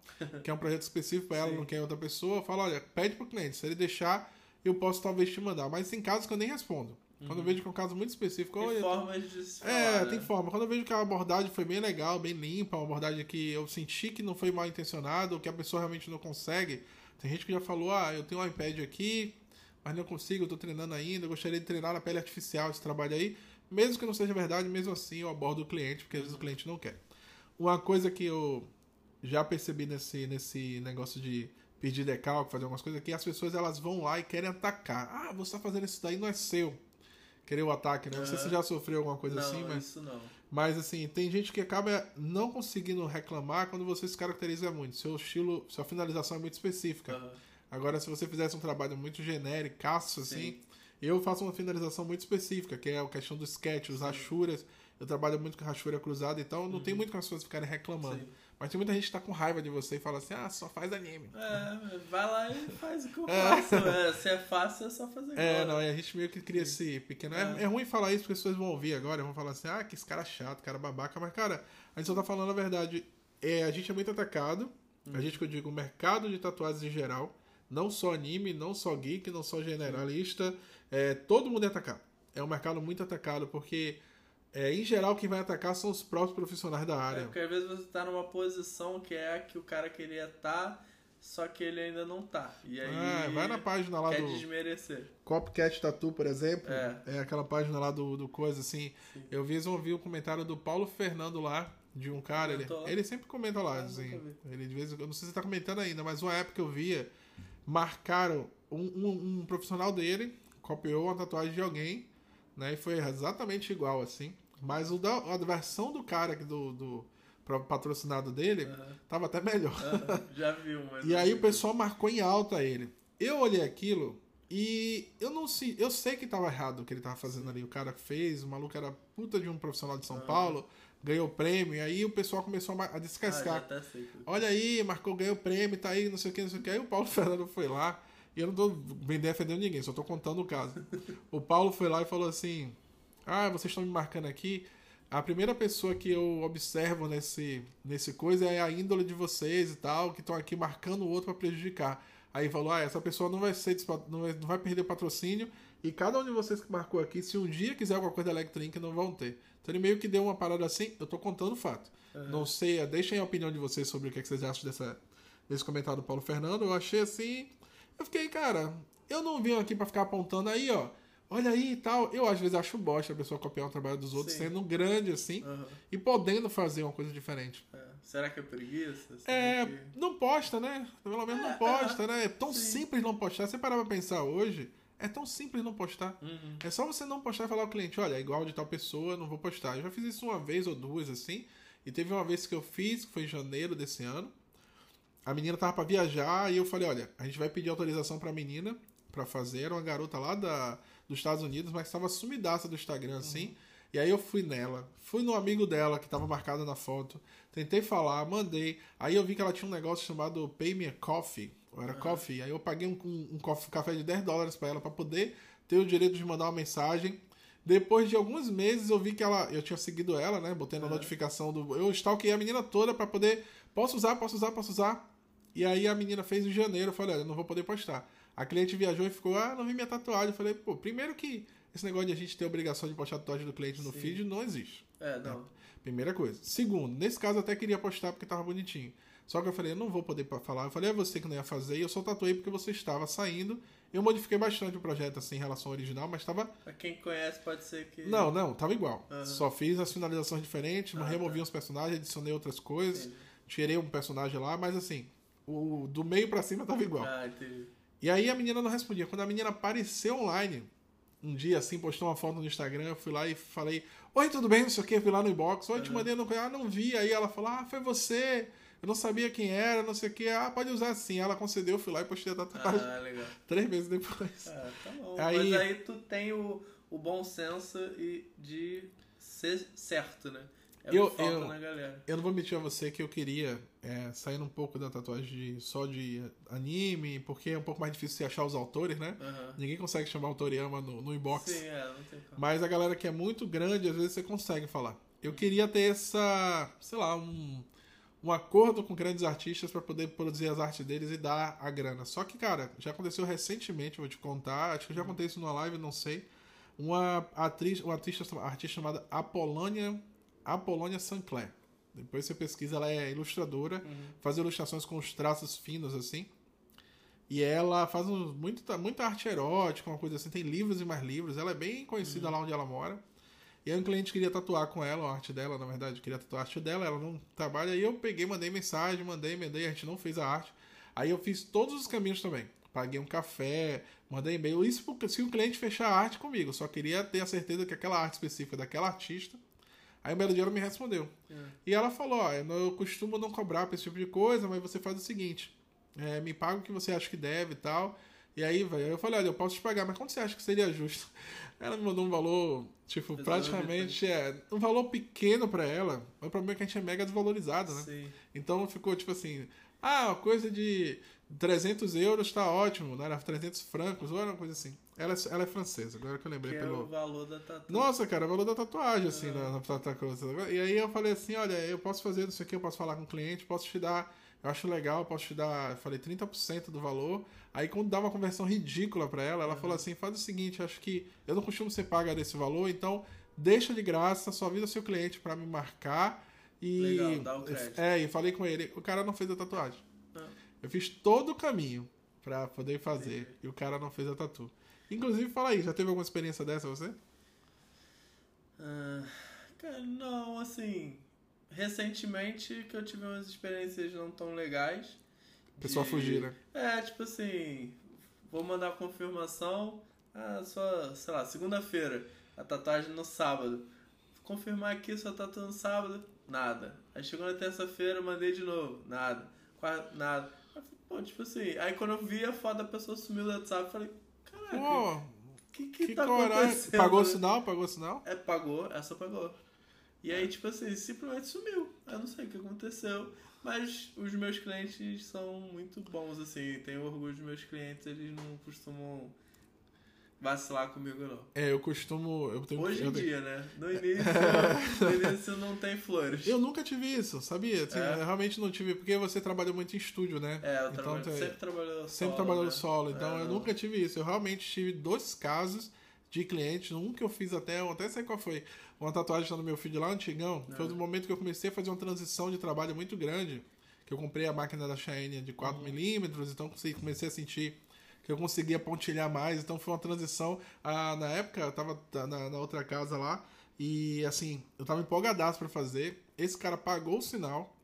que é um projeto específico para ela, não quer outra pessoa. Fala, olha, pede pro cliente, se ele deixar, eu posso talvez te mandar. Mas tem casos que eu nem respondo. Quando eu vejo que é um caso muito específico, Tem olha, formas de se falar, é, né? tem forma. Quando eu vejo que a abordagem foi bem legal, bem limpa, uma abordagem que eu senti que não foi mal intencionado, ou que a pessoa realmente não consegue. Tem gente que já falou, ah, eu tenho um iPad aqui, mas não consigo, eu tô treinando ainda, eu gostaria de treinar na pele artificial esse trabalho aí. Mesmo que não seja verdade, mesmo assim eu abordo o cliente, porque às vezes o cliente não quer. Uma coisa que eu já percebi nesse, nesse negócio de pedir decalque, fazer algumas coisas, é que as pessoas elas vão lá e querem atacar. Ah, você tá fazendo isso daí, não é seu. Querer o ataque, né? Não sei se você já sofreu alguma coisa não, assim, mas. isso não. Mas assim, tem gente que acaba não conseguindo reclamar quando você se caracteriza muito. Seu estilo, sua finalização é muito específica. Aham. Agora, se você fizesse um trabalho muito genérico, assim, Sim. Eu faço uma finalização muito específica, que é a questão do sketch, os rachuras. Eu trabalho muito com rachura cruzada, então não tem muito com as pessoas ficarem reclamando. Sim. Mas tem muita gente que tá com raiva de você e fala assim, ah, só faz anime. É, vai lá e faz o que eu É. faço. É, se é fácil, é só fazer É, igual. não, e a gente meio que cria esse pequeno. É, É. é ruim falar isso porque as pessoas vão ouvir agora, vão falar assim, ah, que esse cara chato, cara babaca, mas cara, a gente só tá falando a verdade. É, a gente é muito atacado, a gente que eu digo, o mercado de tatuagens em geral, não só anime, não só geek, não só generalista, é, todo mundo é atacado. É um mercado muito atacado, porque é, em geral quem vai atacar são os próprios profissionais da É área. porque às vezes você tá numa posição que é a que o cara queria estar, só que ele ainda não tá. E aí Ah, vai na página lá quer do desmerecer. Copycat Tattoo, por exemplo. É. É aquela página lá do, do coisa, assim. Sim. Eu vi, eu vi o comentário do Paulo Fernando lá, de um cara. Ele, lá? ele sempre comenta lá, Ah, assim. Ele de vez Eu não sei se você tá comentando ainda, mas uma época eu via, marcaram um, um- um profissional dele, copiou uma tatuagem de alguém, né? E foi exatamente igual, assim. Mas o da, a versão do cara, do, do patrocinado dele, Aham. tava até melhor. Aham, Já viu, mas. E aí o pessoal marcou em alta ele. Eu olhei aquilo e eu não sei, eu sei que tava errado o que ele tava fazendo ali. O cara fez, o maluco era puta de um profissional de São Paulo, ganhou prêmio, e aí o pessoal começou a Ah, descascar. sei. Olha aí, marcou, ganhou prêmio, tá aí, não sei o que, não sei o que. Aí o Paulo Fernando foi lá, e eu não tô bem defendendo ninguém, só tô contando o caso. O Paulo foi lá e falou assim: Ah, vocês estão me marcando aqui. A primeira pessoa que eu observo nesse, nesse coisa é a índole de vocês e tal, que estão aqui marcando o outro para prejudicar. Aí falou: Ah, essa pessoa não vai ser não vai, não vai perder o patrocínio. E cada um de vocês que marcou aqui, se um dia quiser alguma coisa da Electrink, não vão ter. Então ele meio que deu uma parada assim, eu tô contando o fato. Não sei, deixem a opinião de vocês sobre o que, é que vocês acham dessa, desse comentário do Paulo Fernando. Eu achei assim. Eu fiquei, cara, eu não vim aqui pra ficar apontando aí, ó. Olha aí e tal. Eu às vezes acho bosta a pessoa copiar o trabalho dos outros, Sim. sendo grande assim, Aham. e podendo fazer uma coisa diferente. É. Será que é preguiça? Será É, que- não posta, né? Pelo menos É, não posta, é. né? É tão Sim. simples não postar. Você parar pra pensar hoje, é tão simples não postar. Uhum. É só você não postar e falar ao cliente, olha, é igual de tal pessoa, não vou postar. Eu já fiz isso uma vez ou duas, assim. E teve uma vez que eu fiz, que foi em janeiro desse ano. A menina tava pra viajar e eu falei, olha, a gente vai pedir autorização pra menina pra fazer. Era uma garota lá da, dos Estados Unidos, mas tava sumidaça do Instagram, assim. E aí eu fui nela, fui no amigo dela que tava marcado na foto, tentei falar, mandei. Aí eu vi que ela tinha um negócio chamado Pay Me a Coffee, ou era Coffee. Aí eu paguei um, um, um café de 10 dólares pra ela pra poder ter o direito de mandar uma mensagem. Depois de alguns meses eu vi que ela, eu tinha seguido ela, né? Botei na notificação do, eu stalkeei a menina toda pra poder, posso usar, posso usar, posso usar. E aí a menina fez em janeiro, eu falei, olha, eu não vou poder postar. A cliente viajou e ficou, ah, não vi minha tatuagem. Eu falei, pô, primeiro que esse negócio de a gente ter obrigação de postar a tatuagem do cliente no Sim. feed não existe. É, não. Primeira coisa. Segundo, nesse caso eu até queria postar porque tava bonitinho. Só que eu falei, eu não vou poder falar. Eu falei, é você que não ia fazer, e eu só tatuei porque você estava saindo. Eu modifiquei bastante o projeto assim em relação ao original, mas tava. Pra quem conhece, pode ser que. Não, não, tava igual. Aham. Só fiz as finalizações diferentes, Ah, removi tá. uns personagens, adicionei outras coisas, Entendi. tirei um personagem lá, mas assim, o do meio pra cima tava igual. Ah, entendi. E aí a menina não respondia. Quando a menina apareceu online, um dia assim, postou uma foto no Instagram, eu fui lá e falei, oi, tudo bem? Não sei o que, fui lá no inbox, oi, te Uhum. mandei no ah, não vi. Aí ela falou, ah, foi você. Eu não sabia quem era, não sei o que. Ah, pode usar assim. Ela concedeu, eu fui lá e postei a tatuagem Ah, legal. três meses depois. Ah, tá bom. Aí- Mas aí tu tem o, o bom senso e de ser certo, né? É Eu- falta eu- na galera. Eu não vou mentir a você que eu queria é, saindo um pouco da tatuagem de, só de anime, porque é um pouco mais difícil você achar os autores, né? Aham. Ninguém consegue chamar o Toriyama no, no inbox. Sim, é, não tem como. Mas a galera que é muito grande, às vezes você consegue falar. Eu queria ter essa, sei lá, um, um acordo com grandes artistas para poder produzir as artes deles e dar a grana. Só que, cara, já aconteceu recentemente, vou te contar, acho que eu já contei isso numa live, não sei. Uma atriz, uma artista, artista chamada Apolônia, Apolônia Sancler. Depois você pesquisa, ela é ilustradora, faz ilustrações com os traços finos assim. E ela faz um, muito, muita arte erótica, uma coisa assim, tem livros e mais livros. Ela é bem conhecida lá onde ela mora. E aí um cliente queria tatuar com ela, a arte dela, na verdade, queria tatuar a arte dela, ela não trabalha. E eu peguei, mandei mensagem, mandei, mandei, a gente não fez a arte. Aí eu fiz todos os caminhos também. Paguei um café, mandei e-mail. Isso porque se o cliente fechar a arte comigo, só queria ter a certeza que aquela arte específica daquela artista. Aí o belo dia ela me respondeu. E ela falou: Ó, eu costumo não cobrar pra esse tipo de coisa, mas você faz o seguinte: é, me paga o que você acha que deve e tal. E aí, velho, eu falei: olha, eu posso te pagar, mas quanto você acha que seria justo? Ela me mandou um valor, tipo, praticamente é um valor pequeno pra ela. Mas o problema é que a gente é mega desvalorizado, né? Sim. Então ficou tipo assim: ah, coisa de 300 euros tá ótimo, não era 300 francos, ou era uma coisa assim. Ela, é- ela é francesa, agora que eu lembrei Que é pelo. o valor da tatu. Nossa, cara, o valor da tatuagem, assim, na, na tatuagem. E aí eu falei assim, olha, eu posso fazer isso aqui, eu posso falar com o cliente, posso te dar, eu acho legal, posso te dar, eu falei 30% do valor. Aí quando dá uma conversão ridícula pra ela, ela falou assim, faz o seguinte, acho que eu não costumo ser paga desse valor, então deixa de graça, só avisa seu cliente pra me marcar e... Legal, dá o crédito. É, e falei com ele, o cara não fez a tatuagem. Ah. Eu fiz todo o caminho pra poder fazer, e o cara não fez a tatu. Inclusive, fala aí, já teve alguma experiência dessa você? Ah, cara, não, assim. Recentemente que eu tive umas experiências não tão legais. O pessoal de- fugir, né? É, tipo assim, vou mandar a confirmação. Ah, só, sei lá, segunda-feira. A tatuagem no sábado. Confirmar aqui sua tatu no sábado. Nada. Aí chegou na terça-feira, mandei de novo. Nada. Quarta, nada. Aí, pô, tipo assim, aí quando eu vi a foto da pessoa sumiu do WhatsApp, eu falei, caraca, Pô, que que, que tá coragem. Pagou o sinal? Pagou o sinal? É, pagou, essa pagou. E aí, tipo assim, simplesmente sumiu. Eu não sei o que aconteceu. Mas os meus clientes são muito bons, assim. Tenho orgulho dos meus clientes, eles não costumam vacilar comigo, não. É, eu costumo. Eu tenho, Hoje eu, em tenho- dia, né? No início, no início não tem flores. eu nunca tive isso, sabia? É? Eu realmente não tive, porque você trabalha muito em estúdio, né? É, eu Então, trabalho, sempre trabalhou solo. Sempre trabalhando né? solo, então É, eu não. nunca tive isso. Eu realmente tive dois casos de clientes. Um que eu fiz até, eu até sei qual foi. Uma tatuagem lá no meu feed lá antigão. É. Foi no momento que eu comecei a fazer uma transição de trabalho muito grande. Que eu comprei a máquina da Shine de 4mm, então consegui- comecei a sentir que eu conseguia pontilhar mais. Então foi uma transição. Ah, na época, eu tava na, na outra casa lá. E assim, eu tava empolgadaço pra fazer. Esse cara pagou o sinal.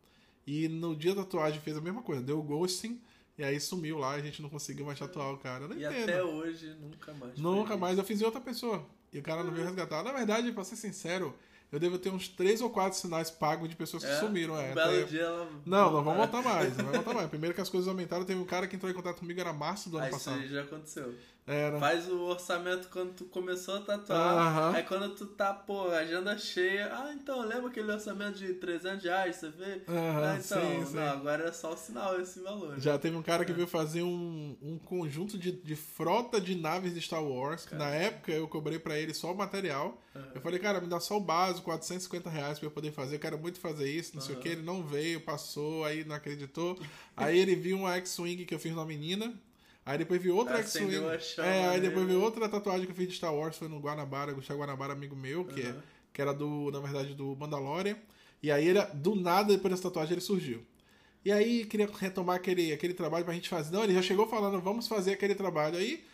E no dia da tatuagem fez a mesma coisa, deu ghosting. E aí sumiu lá, a gente não conseguiu mais tatuar o cara. Eu não E entendo. até hoje, nunca mais. Nunca mais. Eu fiz em outra pessoa. E o cara não veio resgatar. Na verdade, pra ser sincero, eu devo ter uns três ou quatro sinais pagos de pessoas que É, sumiram. É, Um belo até- dia ela... Não, não vamos voltar mais. Não vai voltar mais. Primeiro que as coisas aumentaram, teve um cara que entrou em contato comigo, era março do ano Ah, isso passado. aí já aconteceu. Era. Faz o orçamento quando tu começou a tatuar. Aí quando tu tá, pô, agenda cheia. Ah, então, lembra aquele orçamento de 300 reais, você vê? Ah, então, sim, sim. não, agora é só o sinal esse valor. Já teve um cara que veio fazer um, um conjunto de, de frota de naves de Star Wars. Que na época eu cobrei pra ele só o material. Eu falei, cara, me dá só o básico, 450 reais pra eu poder fazer. Eu quero muito fazer isso, não sei o que. Ele não veio, passou, aí não acreditou. aí ele viu uma X-Wing que eu fiz na menina. Aí depois viu outra X-Wing. É, aí nele. depois viu outra tatuagem que eu fiz de Star Wars, foi no Guanabara, Gustavo Guanabara, amigo meu, que, é, que era do, na verdade, do Mandalorian. E aí ele, do nada, depois dessa tatuagem, ele surgiu. E aí queria retomar aquele, aquele trabalho pra gente fazer. Não, ele já chegou falando, vamos fazer aquele trabalho. Aí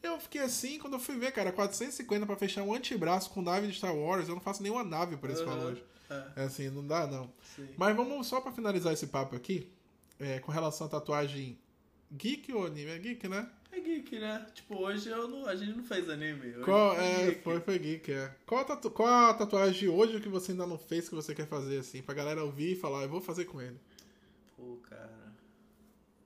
eu fiquei assim, quando eu fui ver, cara, 450 pra fechar um antebraço com nave de Star Wars, eu não faço nenhuma nave por esse Aham, valor. é. É assim, não dá não. Sim. Mas vamos só pra finalizar esse papo aqui, é, com relação à tatuagem geek ou anime? É geek, né? É geek, né? Tipo, hoje eu não, a gente não fez anime. Hoje Qual, é, geek. foi, foi geek, é. Qual a, tatu, qual a tatuagem de hoje que você ainda não fez que você quer fazer, assim? Pra galera ouvir e falar, eu vou fazer com ele. Pô, cara.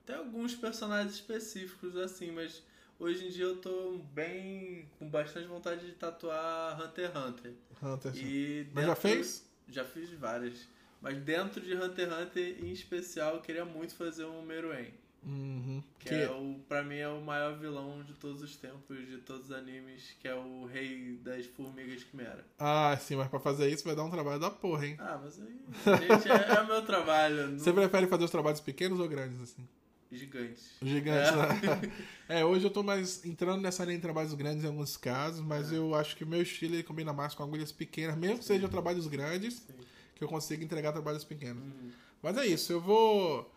Tem alguns personagens específicos assim, mas hoje em dia eu tô bem. com bastante vontade de tatuar Hunter x Hunter. Hunter. E Mas já fez? Já fiz várias. Mas dentro de Hunter x Hunter, em especial, eu queria muito fazer um Meruem. Uhum. Que, é o, pra mim é o maior vilão de todos os tempos, de todos os animes, que é o rei das formigas quimera. Ah, sim, mas pra fazer isso vai dar um trabalho da porra, hein? Ah, mas aí, gente, é, é o meu trabalho. Você prefere fazer os trabalhos pequenos ou grandes, assim? Gigantes. Gigantes, né? É, hoje eu tô mais entrando nessa linha de trabalhos grandes em alguns casos, mas É. eu acho que o meu estilo ele combina mais com agulhas pequenas, mesmo que sejam trabalhos grandes, Sim. que eu consiga entregar trabalhos pequenos. Uhum. Mas é isso, eu vou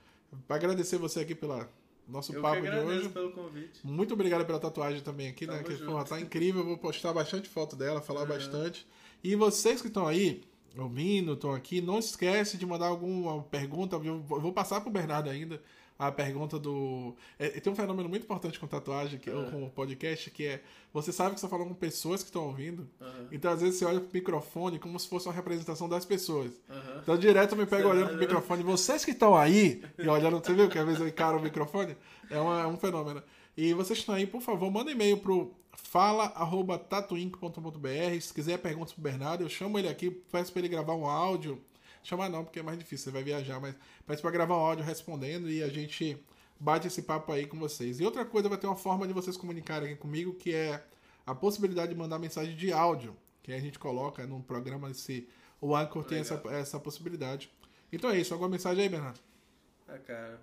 agradecer você aqui pela nosso Eu que papo de hoje. pelo convite. Muito obrigado pela tatuagem também aqui, né? Tamo Que junto. porra, tá incrível. Eu vou postar bastante foto dela, falar Uhum. bastante. E vocês que estão aí, ouvindo, estão aqui, não esquece de mandar alguma pergunta. Eu vou passar pro Bernardo ainda a pergunta do. É, tem um fenômeno muito importante com tatuagem, que, ou Uhum. com o podcast, que é você sabe que você tá falando com pessoas que estão ouvindo. Aham, Então, às vezes, você olha pro microfone como se fosse uma representação das pessoas. aham. Então, direto eu me pego olhando pro microfone. Vocês que estão aí, e olhando, você viu que às vezes eu encaro o microfone? É, uma- é um fenômeno. E vocês estão aí, por favor, manda e-mail pro fala.tatuinc.br. Se quiser perguntas pro Bernardo, eu chamo ele aqui, peço pra ele gravar um áudio. Chamar não, porque é mais difícil, você vai viajar, mas peço pra gravar um áudio respondendo e a gente bate esse papo aí com vocês. E outra coisa, vai ter uma forma de vocês comunicarem aqui comigo, que é a possibilidade de mandar mensagem de áudio, que a gente coloca no programa esse o Anchor tem essa, Legal. essa possibilidade. Então é isso, alguma mensagem aí, Bernardo? Ah, cara.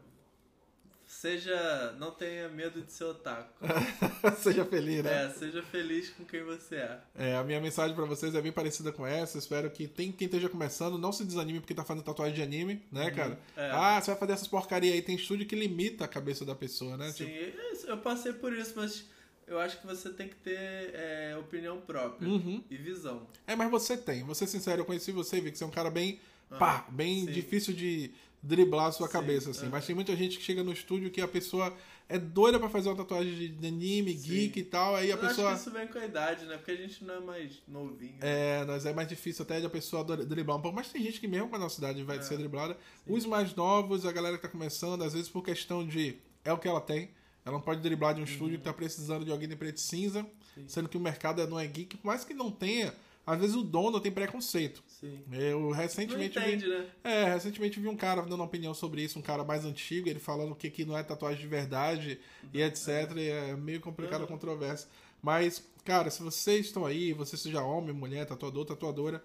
Seja. Não tenha medo de ser otaku. Seja feliz, né? É, seja feliz com quem você é. É, a minha mensagem pra vocês é bem parecida com essa. Espero que tem quem esteja começando, não se desanime porque tá fazendo tatuagem de anime, né, cara? É. Ah, você vai fazer essas porcaria aí, tem estúdio que limita a cabeça da pessoa, né? Sim, Tipo, é eu passei por isso, mas eu acho que você tem que ter é, opinião própria Uhum. e visão. É, mas você tem. Vou ser sincero, eu conheci você e vi que você é um cara bem, pá, bem sim. difícil de driblar a sua Sim, cabeça, assim. aham. Mas tem muita gente que chega no estúdio que a pessoa é doida pra fazer uma tatuagem de- anime, Sim. geek e tal, aí a eu pessoa... acho que isso vem com a idade, né? Porque a gente não é mais novinho. né? É, nós é mais difícil até de a pessoa dri- driblar um pouco, mas tem gente que mesmo com a nossa idade vai É, ser driblada. Os mais novos, a galera que tá começando, às vezes por questão de é o que ela tem. Ela não pode driblar de um estúdio que tá precisando de alguém de preto e cinza, Uhum. Sim. sendo que o mercado é- não é geek, por mais que não tenha, às vezes o dono tem preconceito. Sim. Eu Não recentemente vi, entende, né? é, recentemente vi um cara dando uma opinião sobre isso, um cara mais antigo, ele falando que aqui não é tatuagem de verdade e etc. E é meio complicado, Uhum. controverso. Mas, cara, se vocês estão aí, você seja homem, mulher, tatuador, tatuadora,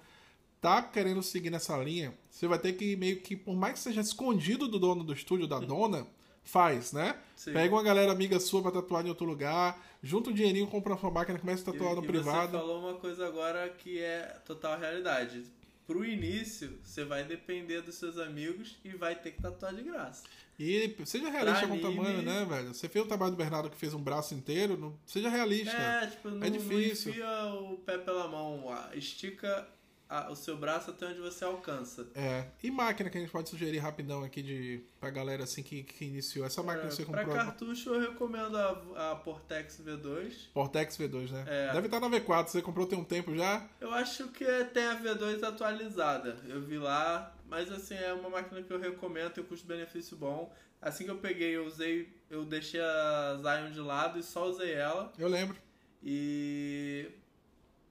tá querendo seguir nessa linha, você vai ter que meio que, por mais que seja escondido do dono do estúdio, da dona, faz, né? Sim. Pega uma galera amiga sua pra tatuar em outro lugar, junta um dinheirinho, compra uma máquina, começa a tatuar e, no e privado. Você falou uma coisa agora que é total realidade. Pro início, você vai depender dos seus amigos e vai ter que tatuar de graça. E seja realista com o tamanho, né, velho? Você fez o trabalho do Bernardo que fez um braço inteiro, não... seja realista. É, tipo, não, É difícil. não enfia o pé pela mão, estica a- o seu braço até onde você alcança. É. E máquina que a gente pode sugerir rapidão aqui de pra galera assim que, que iniciou. Essa máquina que você pra comprou. cartucho eu recomendo a, a Portex V2. Portex V2, né? É. Deve estar na V4. Você comprou tem um tempo já? Eu acho que tem a V2 atualizada. Eu vi lá, mas assim, é uma máquina que eu recomendo, tem um custo-benefício bom. Assim que eu peguei, eu usei, eu deixei a Zion de lado e só usei ela. Eu lembro. E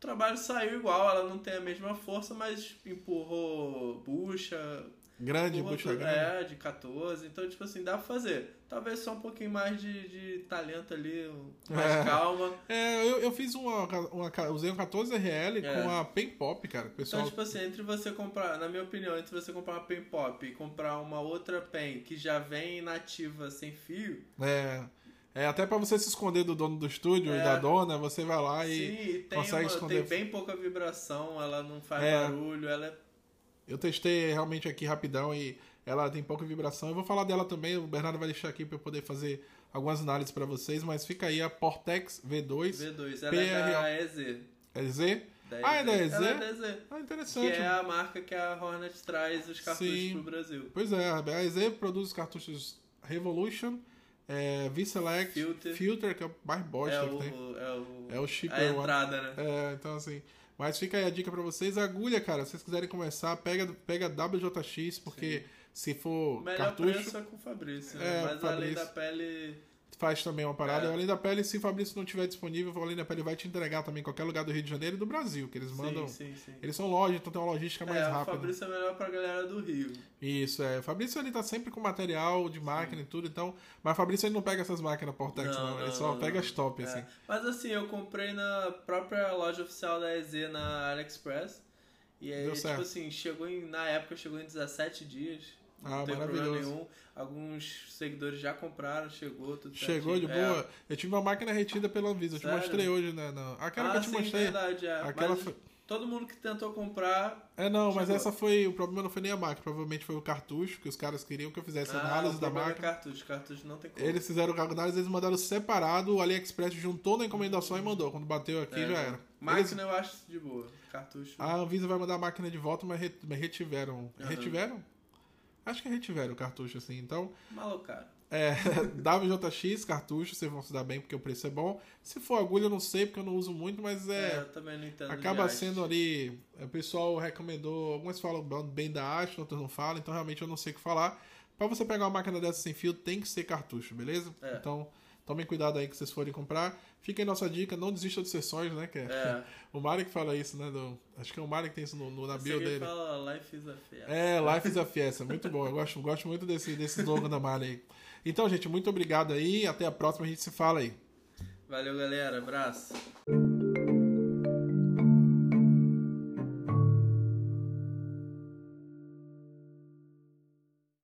trabalho saiu igual, ela não tem a mesma força, mas empurrou bucha. Grande, empurrou bucha grande. É, de 14. Então, tipo assim, dá pra fazer. Talvez só um pouquinho mais de, de talento ali, mais É. calma. É, eu, eu fiz uma, uma. Usei um 14RL É. com a Pen Pop, cara. O Então, pessoal. tipo assim, entre você comprar, na minha opinião, entre você comprar uma pen pop e comprar uma outra pen que já vem nativa sem fio, É. É, até pra você se esconder do dono do estúdio e É. da dona, você vai lá e. sim, e tem, consegue uma- esconder. tem bem pouca vibração, ela não faz É. barulho, ela é Eu testei realmente aqui rapidão e ela tem pouca vibração. Eu vou falar dela também, o Bernardo vai deixar aqui pra eu poder fazer algumas análises pra vocês, mas fica aí a Portex V2. V2, ela PRO. é da EZ. É Z? Da Ah, é da EZ? Ela é da EZ. Ah, Que interessante. é a marca que a Hornet traz os cartuchos Sim. pro Brasil. Pois é, a EZ produz os cartuchos Revolution, é, V-Select, Filter. Filter, que é o mais bosta É que o, tem. é o. É o a entrada, né? É, então assim. Mas fica aí a dica pra vocês. Agulha, cara, se vocês quiserem começar, pega, pega WJX, porque se O for melhor cartucho, preço é com o Fabrício, É, né? Mas Fabrício. além da pele. Faz também uma parada. É. O Além da Pele, se o Fabrício não tiver disponível, o Além da Pele vai te entregar também em qualquer lugar do Rio de Janeiro e do Brasil, que eles mandam. Sim, sim, sim. Eles são loja, então tem uma logística mais é, o rápida. Fabrício é melhor pra galera do Rio. Isso, é. O Fabrício ele tá sempre com material de máquina e tudo, então. Mas o Fabrício ele não pega essas máquinas Portex, não, Ele só não, pega não. as top, É. assim. Mas assim, eu comprei na própria loja oficial da EZ na AliExpress. E aí, Deu tipo certo. assim, chegou em, na época chegou em 17 dias. Não Ah, tem problema maravilhoso. nenhum. Alguns seguidores já compraram, chegou, tudo Chegou de. É. boa. Eu tive uma máquina retida pela Anvisa. Eu te Sério? mostrei hoje, né? na- Aquela que ah, eu te sim, mostrei. verdade, é. Aquela Mas foi- todo mundo que tentou comprar... É, não, mas Chegou. essa foi. O problema não foi nem a máquina, provavelmente foi o cartucho, que os caras queriam que eu fizesse ah, análise o da problema máquina. É cartucho, cartucho não tem como. Eles fizeram o análise, eles mandaram separado, o AliExpress juntou na encomendação e mandou. Quando bateu aqui, É, já era. Eles- Máquina eu acho de boa. Cartucho. a Anvisa vai mandar a máquina de volta, mas, re- mas retiveram. Aham. Retiveram? Acho que retiveram o cartucho, assim. Então, Malocaro. é, WJX, cartucho, vocês vão se dar bem porque o preço é bom. Se for agulha, eu não sei, porque eu não uso muito, mas É, é. eu também não entendo acaba sendo ali. O pessoal recomendou. Alguns falam bem da haste, outros não falam, então realmente eu não sei o que falar. Pra você pegar uma máquina dessa sem fio, tem que ser cartucho, beleza? É. Então, tomem cuidado aí que vocês forem comprar. Fica aí nossa dica, não desista dos sessões, né? Que é- É. O Mário que fala isso, né? do- acho que é o Mário que tem isso no, no- na bio dele. fala Life is a Fair. É, Life is a Fiesta, muito bom. Eu gosto, gosto muito desse, desse slogan da Mário aí. Então, gente, muito obrigado aí. Até a próxima, a gente se fala aí. Valeu, galera. Abraço.